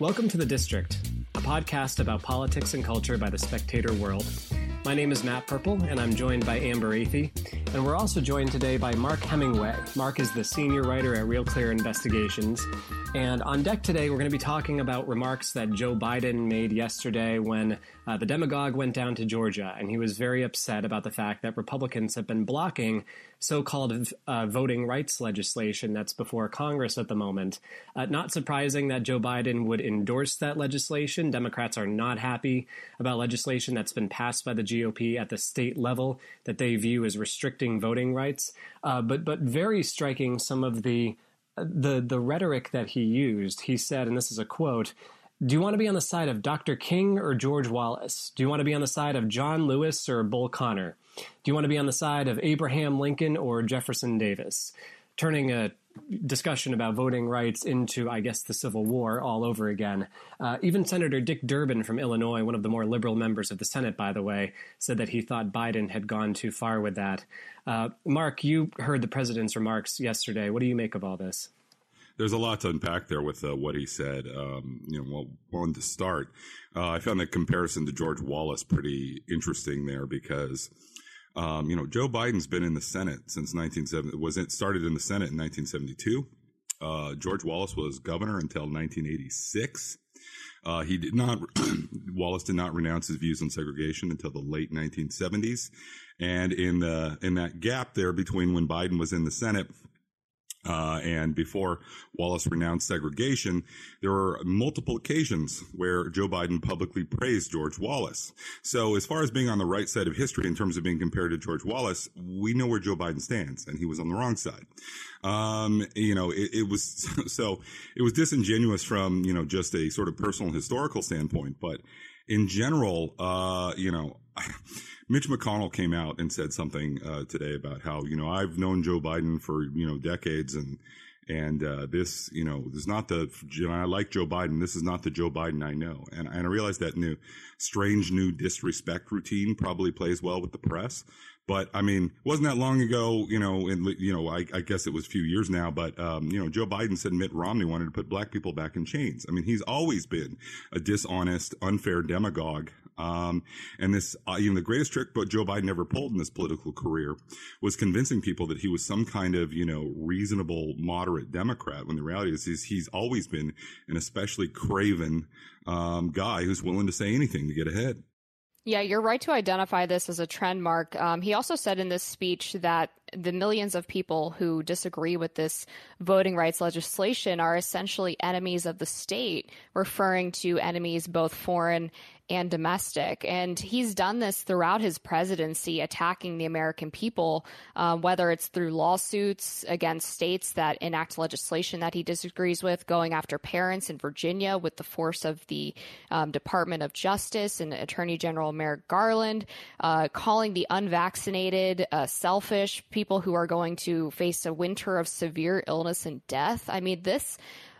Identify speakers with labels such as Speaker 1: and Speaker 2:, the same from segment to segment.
Speaker 1: Welcome to The District, a podcast about politics and culture by the spectator world. My name is Matt Purple, and I'm joined by Amber Athey. And we're also joined today by Mark Hemingway. Mark is the senior writer at Real Clear Investigations. And on deck today, we're going to be talking about remarks that Joe Biden made yesterday when uh, the demagogue went down to Georgia. And he was very upset about the fact that Republicans have been blocking so called uh, voting rights legislation that's before Congress at the moment. Uh, not surprising that Joe Biden would endorse that legislation. Democrats are not happy about legislation that's been passed by the GOP at the state level that they view as restricting voting rights. Uh, but, but very striking some of the, the, the rhetoric that he used. He said, and this is a quote, do you want to be on the side of Dr. King or George Wallace? Do you want to be on the side of John Lewis or Bull Connor? Do you want to be on the side of Abraham Lincoln or Jefferson Davis? Turning a discussion about voting rights into, I guess, the Civil War all over again. Uh, even Senator Dick Durbin from Illinois, one of the more liberal members of the Senate, by the way, said that he thought Biden had gone too far with that. Uh, Mark, you heard the president's remarks yesterday. What do you make of all this?
Speaker 2: There's a lot to unpack there with uh, what he said. Um, you know, well, one to start, uh, I found the comparison to George Wallace pretty interesting there because um, you know, Joe Biden's been in the Senate since 1970. Was it started in the Senate in 1972? Uh, George Wallace was governor until 1986. Uh, he did not. Wallace did not renounce his views on segregation until the late 1970s, and in the in that gap there between when Biden was in the Senate uh, and before Wallace renounced segregation, there were multiple occasions where Joe Biden publicly praised George Wallace. So, as far as being on the right side of history in terms of being compared to George Wallace, we know where Joe Biden stands, and he was on the wrong side. Um, you know, it, it was so it was disingenuous from you know just a sort of personal historical standpoint, but in general, uh, you know. Mitch McConnell came out and said something uh, today about how you know I've known Joe Biden for you know decades and and uh, this you know this is not the you know, I like Joe Biden. This is not the Joe Biden I know, and, and I realize that new strange new disrespect routine probably plays well with the press. But I mean, wasn't that long ago? You know, and you know, I, I guess it was a few years now. But um, you know, Joe Biden said Mitt Romney wanted to put black people back in chains. I mean, he's always been a dishonest, unfair demagogue. Um, and this, uh, even the greatest trick but Joe Biden ever pulled in his political career was convincing people that he was some kind of, you know, reasonable, moderate Democrat when the reality is he's, he's always been an especially craven, um, guy who's willing to say anything to get ahead.
Speaker 3: Yeah, you're right to identify this as a trend, Mark. Um, he also said in this speech that the millions of people who disagree with this voting rights legislation are essentially enemies of the state, referring to enemies both foreign and domestic. And he's done this throughout his presidency, attacking the American people, uh, whether it's through lawsuits against states that enact legislation that he disagrees with, going after parents in Virginia with the force of the um, Department of Justice and Attorney General Merrick Garland, uh, calling the unvaccinated uh, selfish people who are going to face a winter of severe illness and death. I mean, this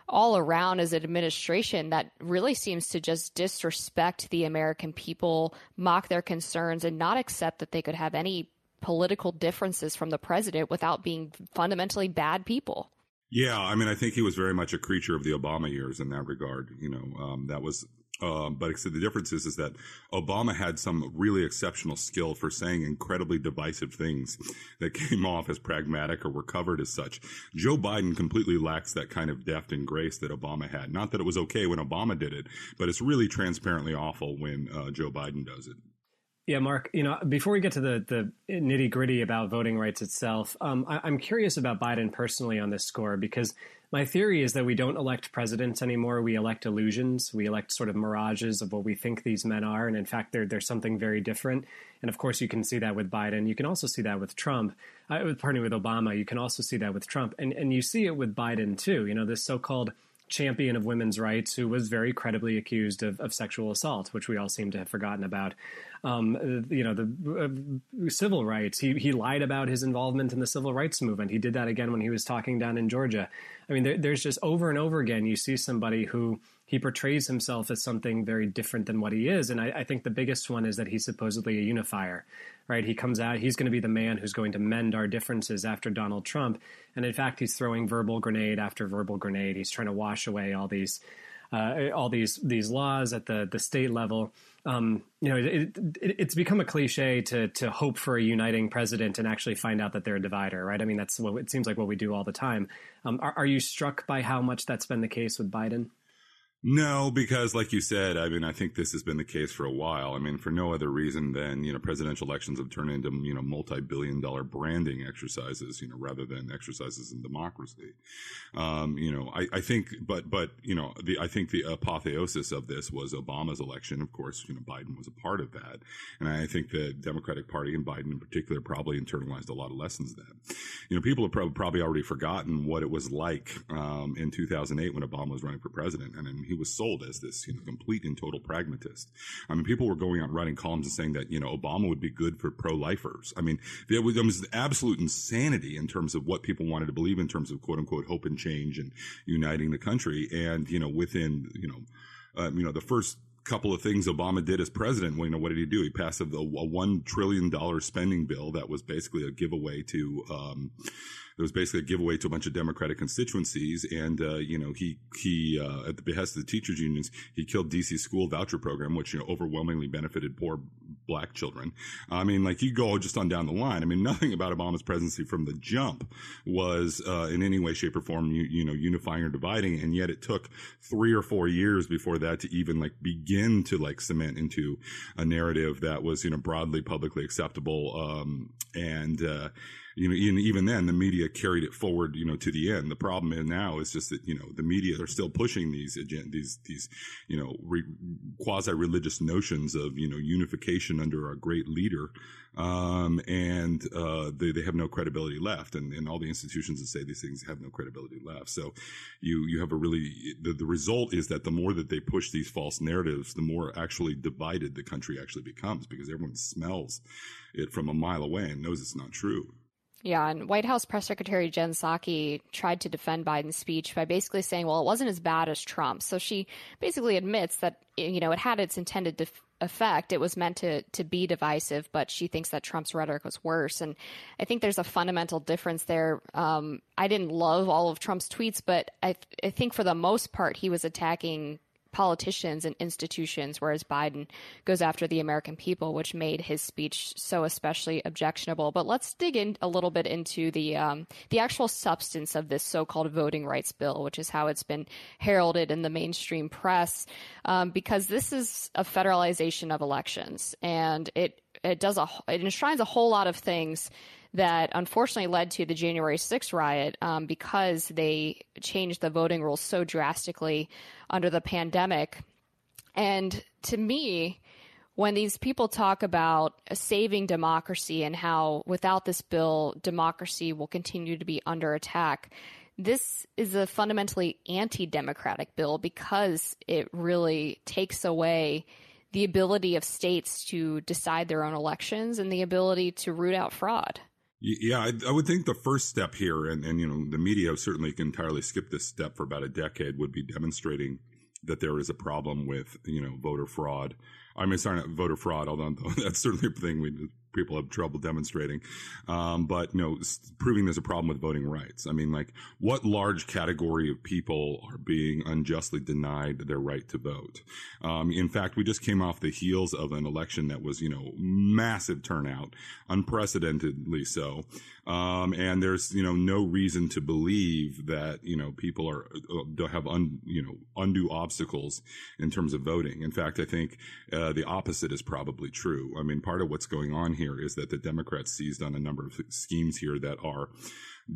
Speaker 3: all around as an administration that really seems to just disrespect the American people, mock their concerns, and not accept that they could have any political differences from the president without being fundamentally bad people.
Speaker 2: Yeah, I mean, I think he was very much a creature of the Obama years in that regard. You know, um, that was um, but the difference is, is that Obama had some really exceptional skill for saying incredibly divisive things that came off as pragmatic or were covered as such. Joe Biden completely lacks that kind of deft and grace that Obama had. Not that it was okay when Obama did it, but it's really transparently awful when uh, Joe Biden does it.
Speaker 1: Yeah, Mark. You know, before we get to the the nitty gritty about voting rights itself, um, I, I'm curious about Biden personally on this score because my theory is that we don't elect presidents anymore. We elect illusions. We elect sort of mirages of what we think these men are, and in fact, they're they're something very different. And of course, you can see that with Biden. You can also see that with Trump. Pardon me, with Obama. You can also see that with Trump, and and you see it with Biden too. You know, this so-called champion of women's rights who was very credibly accused of, of sexual assault, which we all seem to have forgotten about. Um, you know, the uh, civil rights. He he lied about his involvement in the civil rights movement. He did that again when he was talking down in Georgia. I mean, there, there's just over and over again you see somebody who he portrays himself as something very different than what he is. And I, I think the biggest one is that he's supposedly a unifier right? He comes out, he's going to be the man who's going to mend our differences after Donald Trump. And in fact, he's throwing verbal grenade after verbal grenade. He's trying to wash away all these. Uh, all these these laws at the the state level, um, you know, it, it, it's become a cliche to to hope for a uniting president and actually find out that they're a divider, right? I mean, that's what it seems like what we do all the time. Um, are, are you struck by how much that's been the case with Biden?
Speaker 2: No, because like you said, I mean, I think this has been the case for a while. I mean, for no other reason than, you know, presidential elections have turned into, you know, multi-billion dollar branding exercises, you know, rather than exercises in democracy. Um, you know, I, I think, but, but, you know, the, I think the apotheosis of this was Obama's election. Of course, you know, Biden was a part of that. And I think the Democratic Party and Biden in particular probably internalized a lot of lessons then. You know, people have probably already forgotten what it was like, um, in 2008 when Obama was running for president. And, and he was sold as this, you know, complete and total pragmatist. I mean, people were going out writing columns and saying that, you know, Obama would be good for pro-lifers. I mean, there was, there was absolute insanity in terms of what people wanted to believe in terms of quote unquote hope and change and uniting the country. And, you know, within, you know, um, you know, the first couple of things Obama did as president. Well, you know, what did he do? He passed a, a one trillion dollar spending bill that was basically a giveaway to um, it was basically a giveaway to a bunch of Democratic constituencies. And, uh, you know, he, he, uh, at the behest of the teachers unions, he killed DC school voucher program, which, you know, overwhelmingly benefited poor black children. I mean, like you go just on down the line. I mean, nothing about Obama's presidency from the jump was, uh, in any way, shape or form, you, you know, unifying or dividing. And yet it took three or four years before that to even like begin to like cement into a narrative that was, you know, broadly publicly acceptable. Um, and, uh, you know, even, even then the media carried it forward, you know, to the end. The problem now is just that, you know, the media are still pushing these, these, these, you know, re- quasi religious notions of, you know, unification under a great leader. Um, and, uh, they, they have no credibility left. And, and all the institutions that say these things have no credibility left. So you, you have a really, the, the result is that the more that they push these false narratives, the more actually divided the country actually becomes because everyone smells it from a mile away and knows it's not true.
Speaker 3: Yeah, and White House Press Secretary Jen Psaki tried to defend Biden's speech by basically saying, well, it wasn't as bad as Trump. So she basically admits that, you know, it had its intended def- effect. It was meant to, to be divisive, but she thinks that Trump's rhetoric was worse. And I think there's a fundamental difference there. Um, I didn't love all of Trump's tweets, but I, I think for the most part, he was attacking politicians and institutions, whereas Biden goes after the American people, which made his speech so especially objectionable. But let's dig in a little bit into the um, the actual substance of this so-called voting rights bill, which is how it's been heralded in the mainstream press, um, because this is a federalization of elections, and it it does a it enshrines a whole lot of things that unfortunately led to the January 6th riot um, because they changed the voting rules so drastically under the pandemic. And to me, when these people talk about saving democracy and how without this bill, democracy will continue to be under attack, this is a fundamentally anti democratic bill because it really takes away the ability of states to decide their own elections and the ability to root out fraud.
Speaker 2: Yeah, I, I, would think the first step here, and, and you know, the media certainly can entirely skip this step for about a decade, would be demonstrating that there is a problem with you know voter fraud. I mean, sorry, not voter fraud, although that's certainly a thing we people have trouble demonstrating. Um, but you know, proving there's a problem with voting rights. I mean, like, what large category of people are being unjustly denied their right to vote? Um, in fact, we just came off the heels of an election that was, you know, massive turnout, unprecedentedly so. Um, and there's, you know, no reason to believe that, you know, people are, uh, have, un, you know, undue obstacles in terms of voting. In fact, I think, uh, the opposite is probably true. I mean, part of what's going on here is that the Democrats seized on a number of schemes here that are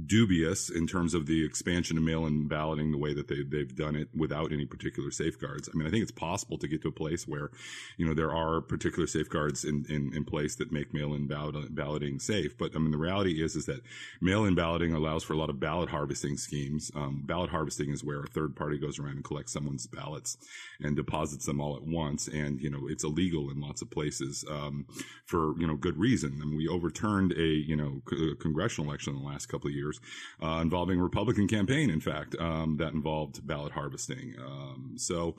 Speaker 2: dubious in terms of the expansion of mail-in balloting the way that they, they've done it without any particular safeguards. I mean, I think it's possible to get to a place where, you know, there are particular safeguards in, in, in place that make mail-in balloting safe. But I mean, the reality is, is that mail-in balloting allows for a lot of ballot harvesting schemes. Um, ballot harvesting is where a third party goes around and collects someone's ballots and deposits them all at once. And, you know, it's illegal in lots of places, um, for, you know, good reason. And we overturned a, you know, c- congressional election in the last couple of years years, uh, involving Republican campaign, in fact, um, that involved ballot harvesting. Um, so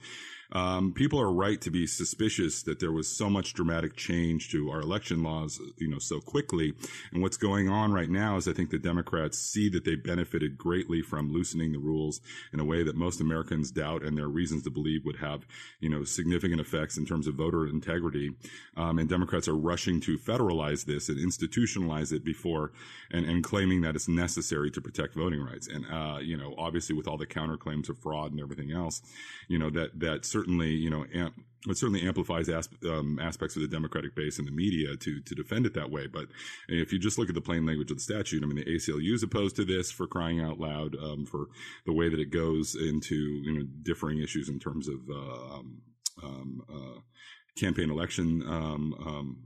Speaker 2: um, people are right to be suspicious that there was so much dramatic change to our election laws, you know, so quickly. And what's going on right now is I think the Democrats see that they benefited greatly from loosening the rules in a way that most Americans doubt and there are reasons to believe would have, you know, significant effects in terms of voter integrity. Um, and Democrats are rushing to federalize this and institutionalize it before and, and claiming that it's necessary to protect voting rights. And, uh, you know, obviously with all the counterclaims of fraud and everything else, you know, that, that certainly, you know, amp, it certainly amplifies um, aspects of the Democratic base and the media to to defend it that way. But if you just look at the plain language of the statute, I mean, the ACLU is opposed to this for crying out loud um, for the way that it goes into you know differing issues in terms of uh, um, um uh, campaign election um, um,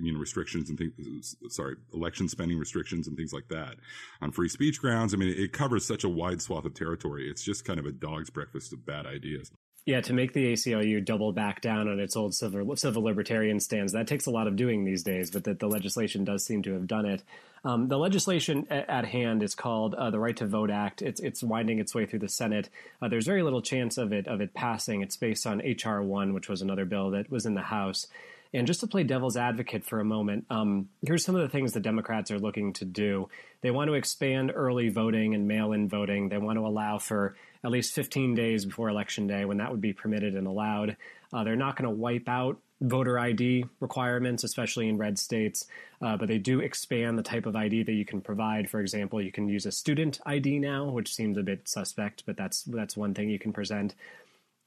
Speaker 2: you know restrictions and things sorry election spending restrictions and things like that on free speech grounds. I mean it covers such a wide swath of territory. It's just kind of a dog's breakfast of bad ideas
Speaker 1: yeah, to make the ACLU double back down on its old civil, civil libertarian stands, that takes a lot of doing these days, but that the legislation does seem to have done it. Um, the legislation at, at, hand is called uh, the Right to Vote Act. It's it's winding its way through the Senate. Uh, there's very little chance of it of it passing. It's based on HR one, which was another bill that was in the House. And just to play devil's advocate for a moment, um, here's some of the things the Democrats are looking to do. They want to expand early voting and mail in voting. They want to allow for at least 15 days before Election Day when that would be permitted and allowed. Uh, they're not going to wipe out voter ID requirements, especially in red states, uh, but they do expand the type of ID that you can provide. For example, you can use a student ID now, which seems a bit suspect, but that's that's one thing you can present.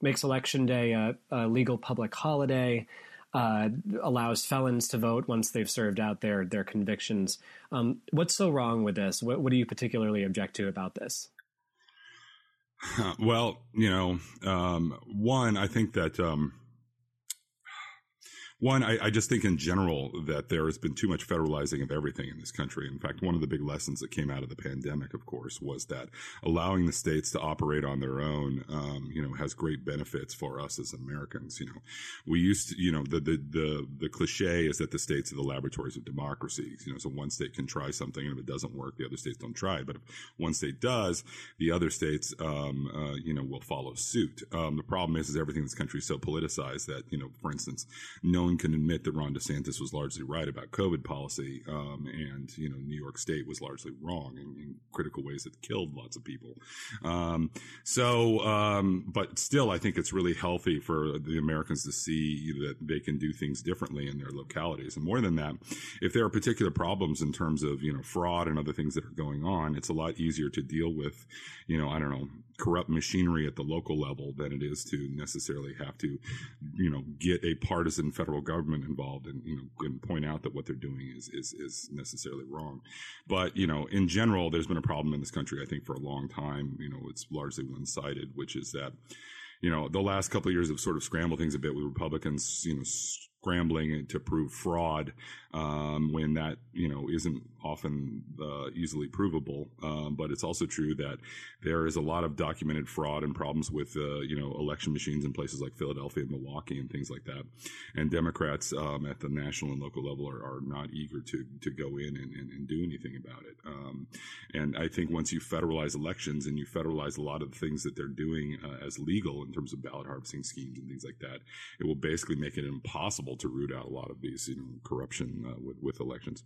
Speaker 1: Makes Election Day a, a legal public holiday uh, allows felons to vote once they've served out their their convictions. Um, what's so wrong with this? What, what do you particularly object to about this?
Speaker 2: Well, you know, um, one, I think that um, one, I, I, just think in general that there has been too much federalizing of everything in this country. In fact, one of the big lessons that came out of the pandemic, of course, was that allowing the states to operate on their own, um, you know, has great benefits for us as Americans. You know, we used to, you know, the, the, the, the cliche is that the states are the laboratories of democracy. You know, so one state can try something and if it doesn't work, the other states don't try. But if one state does, the other states, um, uh, you know, will follow suit. Um, the problem is, is everything in this country is so politicized that, you know, for instance, no one can admit that Ron DeSantis was largely right about COVID policy, um, and you know New York State was largely wrong in, in critical ways that killed lots of people. Um, so, um, but still, I think it's really healthy for the Americans to see that they can do things differently in their localities. And more than that, if there are particular problems in terms of you know fraud and other things that are going on, it's a lot easier to deal with. You know, I don't know corrupt machinery at the local level than it is to necessarily have to, you know, get a partisan federal government involved and you know and point out that what they're doing is is is necessarily wrong. But you know, in general, there's been a problem in this country. I think for a long time. You know, it's largely one sided, which is that you know, the last couple of years have sort of scrambled things a bit with Republicans, you know, scrambling to prove fraud um, when that you know isn't often uh, easily provable. Um, but it's also true that there is a lot of documented fraud and problems with uh, you know election machines in places like Philadelphia and Milwaukee and things like that. And Democrats um, at the national and local level are, are not eager to to go in and, and, and do anything about it. Um, and I think once you federalize elections and you federalize a lot of the things that they're doing uh, as legal in terms of ballot harvesting schemes and things like that, it will basically make it impossible to root out a lot of these, you know, corruption uh, with, with elections.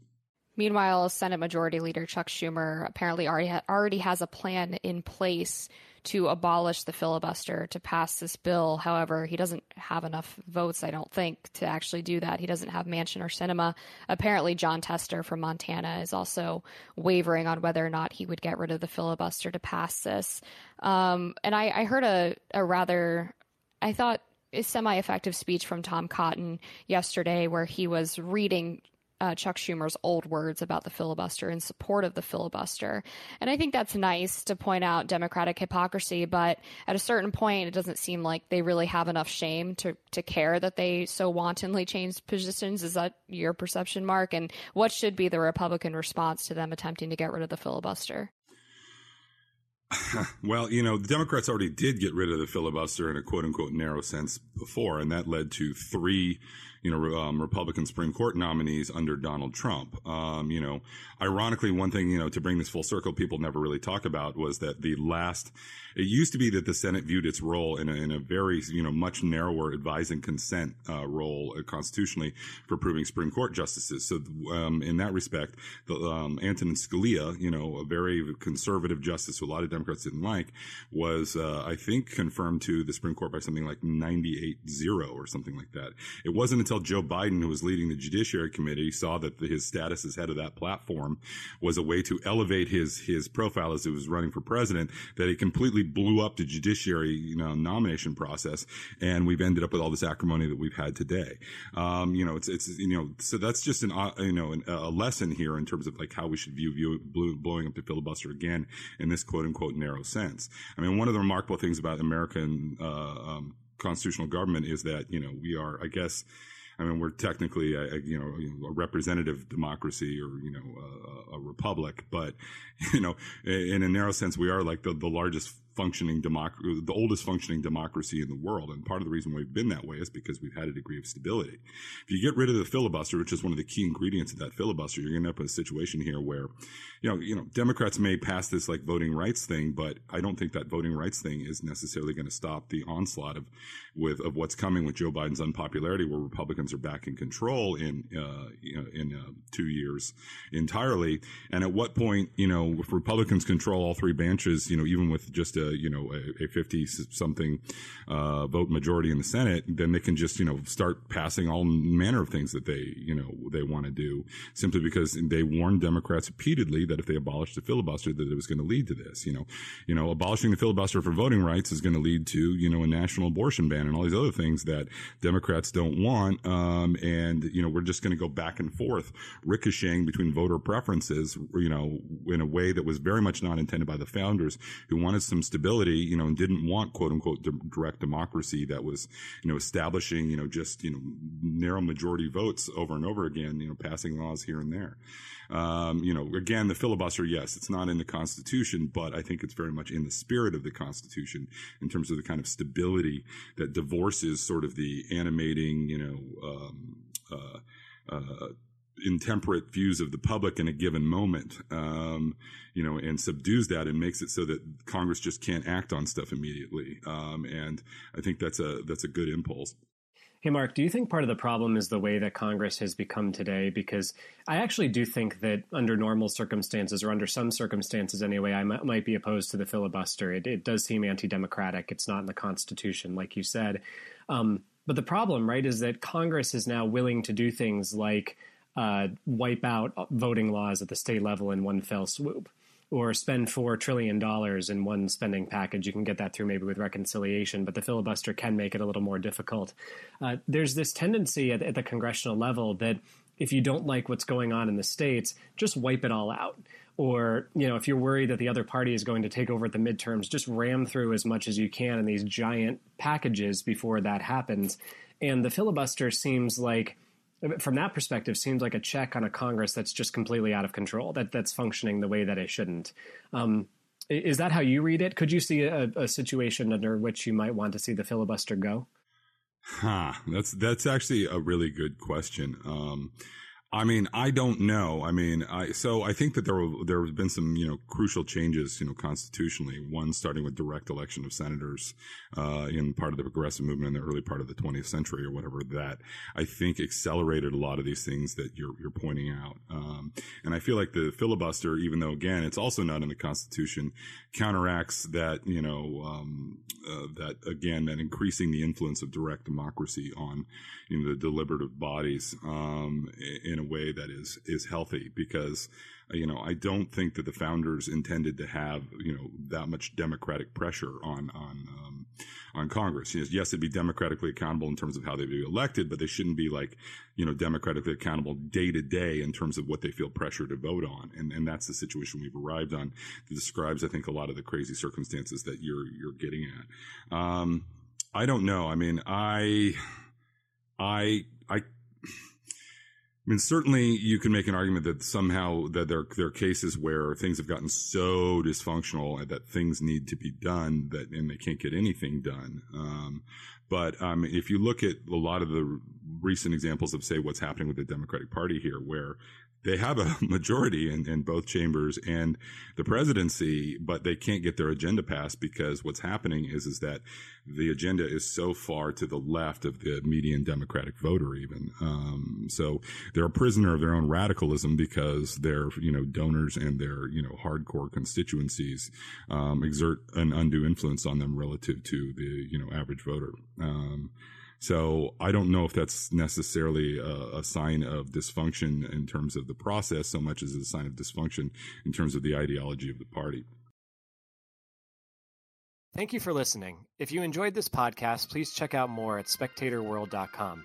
Speaker 3: Meanwhile, Senate Majority Leader Chuck Schumer apparently already already has a plan in place to abolish the filibuster to pass this bill. However, he doesn't have enough votes, I don't think, to actually do that. He doesn't have Manchin or Sinema. Apparently, Jon Tester from Montana is also wavering on whether or not he would get rid of the filibuster to pass this. Um, and I, I heard a, a rather, I thought, semi effective speech from Tom Cotton yesterday where he was reading uh, Chuck Schumer's old words about the filibuster in support of the filibuster. And I think that's nice to point out Democratic hypocrisy, but at a certain point, it doesn't seem like they really have enough shame to, to care that they so wantonly changed positions. Is that your perception, Mark? And what should be the Republican response to them attempting to get rid of the filibuster?
Speaker 2: well, you know, the Democrats already did get rid of the filibuster in a quote unquote narrow sense before, and that led to three you know, um, Republican Supreme Court nominees under Donald Trump. Um, you know, ironically, one thing, you know, to bring this full circle, people never really talk about was that the last, it used to be that the Senate viewed its role in a, in a very, you know, much narrower advising consent uh, role uh, constitutionally for approving Supreme Court justices. So, um, in that respect, the, um, Antonin Scalia, you know, a very conservative justice who a lot of Democrats didn't like, was, uh, I think, confirmed to the Supreme Court by something like 98-0 or something like that. It wasn't until Joe Biden, who was leading the Judiciary Committee, saw that the, his status as head of that platform was a way to elevate his his profile as he was running for president, that he completely blew up the Judiciary you know nomination process, and we've ended up with all this acrimony that we've had today. Um, you know, it's it's you know, so that's just an uh, you know an, a lesson here in terms of like how we should view, view blowing up the filibuster again in this quote unquote narrow sense. I mean, one of the remarkable things about American uh, um, constitutional government is that you know we are, I guess I mean, we're technically a, you know a representative democracy or you know a, a, republic, but you know in a narrow sense, we are like the, the largest functioning democracy, the oldest functioning democracy in the world. And part of the reason we've been that way is because we've had a degree of stability. If you get rid of the filibuster, which is one of the key ingredients of that filibuster, you're going to end up in a situation here where, you know, you know, Democrats may pass this like voting rights thing, but I don't think that voting rights thing is necessarily going to stop the onslaught of, with, of what's coming with Joe Biden's unpopularity, where Republicans are back in control in, uh, in uh, two years entirely. And at what point, you know, if Republicans control all three branches, you know, even with just a, you know a, 50 something uh, vote majority in the Senate, then they can just you know start passing all manner of things that they you know they want to do simply because they warned Democrats repeatedly that if they abolished the filibuster that it was going to lead to this. You know, you know abolishing the filibuster for voting rights is going to lead to you know a national abortion ban and all these other things that Democrats don't want. Um, and you know we're just going to go back and forth ricocheting between voter preferences. You know in a way that was very much not intended by the founders who wanted some stability, you know, and didn't want quote unquote direct democracy that was, you know, establishing, you know, just, you know, narrow majority votes over and over again, you know, passing laws here and there. Um, you know, again, the filibuster, yes, it's not in the Constitution, but I think it's very much in the spirit of the Constitution in terms of the kind of stability that divorces sort of the animating, you know, um, uh, uh, intemperate views of the public in a given moment, um, you know, and subdues that and makes it so that Congress just can't act on stuff immediately. Um, and I think that's a that's a good impulse.
Speaker 1: Hey, Mark, do you think part of the problem is the way that Congress has become today? Because I actually do think that under normal circumstances, or under some circumstances anyway, I might, might be opposed to the filibuster. It, it does seem anti democratic. It's not in the Constitution, like you said. Um, but the problem, right, is that Congress is now willing to do things like uh, wipe out voting laws at the state level in one fell swoop or spend $4 trillion in one spending package. You can get that through maybe with reconciliation, but the filibuster can make it a little more difficult. Uh, there's this tendency at, at the congressional level that if you don't like what's going on in the states, just wipe it all out. Or, you know, if you're worried that the other party is going to take over at the midterms, just ram through as much as you can in these giant packages before that happens. And the filibuster seems like from that perspective, seems like a check on a Congress that's just completely out of control, that that's functioning the way that it shouldn't. Um, is that how you read it? Could you see a, a, situation under which you might want to see the filibuster go?
Speaker 2: Huh. That's that's actually a really good question. Um, I mean, I don't know. I mean, I, so I think that there were, there have been some, you know, crucial changes, you know, constitutionally. One starting with direct election of senators, uh, in part of the progressive movement in the early part of the 20th century or whatever that I think accelerated a lot of these things that you're, you're pointing out. Um, and I feel like the filibuster, even though again, it's also not in the constitution, counteracts that, you know, um, uh, that again, that increasing the influence of direct democracy on, you know, the deliberative bodies, um, in a way that is is healthy because you know I don't think that the founders intended to have you know that much democratic pressure on on um, on Congress. Yes, it'd be democratically accountable in terms of how they'd be elected, but they shouldn't be like you know democratically accountable day to day in terms of what they feel pressure to vote on. And and that's the situation we've arrived on that describes I think a lot of the crazy circumstances that you're you're getting at. Um, I don't know. I mean, I I I mean, certainly you can make an argument that somehow that there, there are cases where things have gotten so dysfunctional that things need to be done that, and they can't get anything done. Um, but um, if you look at a lot of the recent examples of, say, what's happening with the Democratic Party here, where they have a majority in, in both chambers and the presidency, but they can't get their agenda passed because what's happening is is that the agenda is so far to the left of the median Democratic voter, even. Um, so they're a prisoner of their own radicalism because their you know donors and their you know hardcore constituencies um, exert an undue influence on them relative to the you know average voter. Um, so I don't know if that's necessarily a, a, sign of dysfunction in terms of the process so much as a sign of dysfunction in terms of the ideology of the party.
Speaker 1: Thank you for listening. If you enjoyed this podcast, please check out more at spectatorworld.com.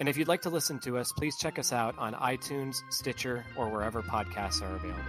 Speaker 1: And if you'd like to listen to us, please check us out on iTunes, Stitcher, or wherever podcasts are available.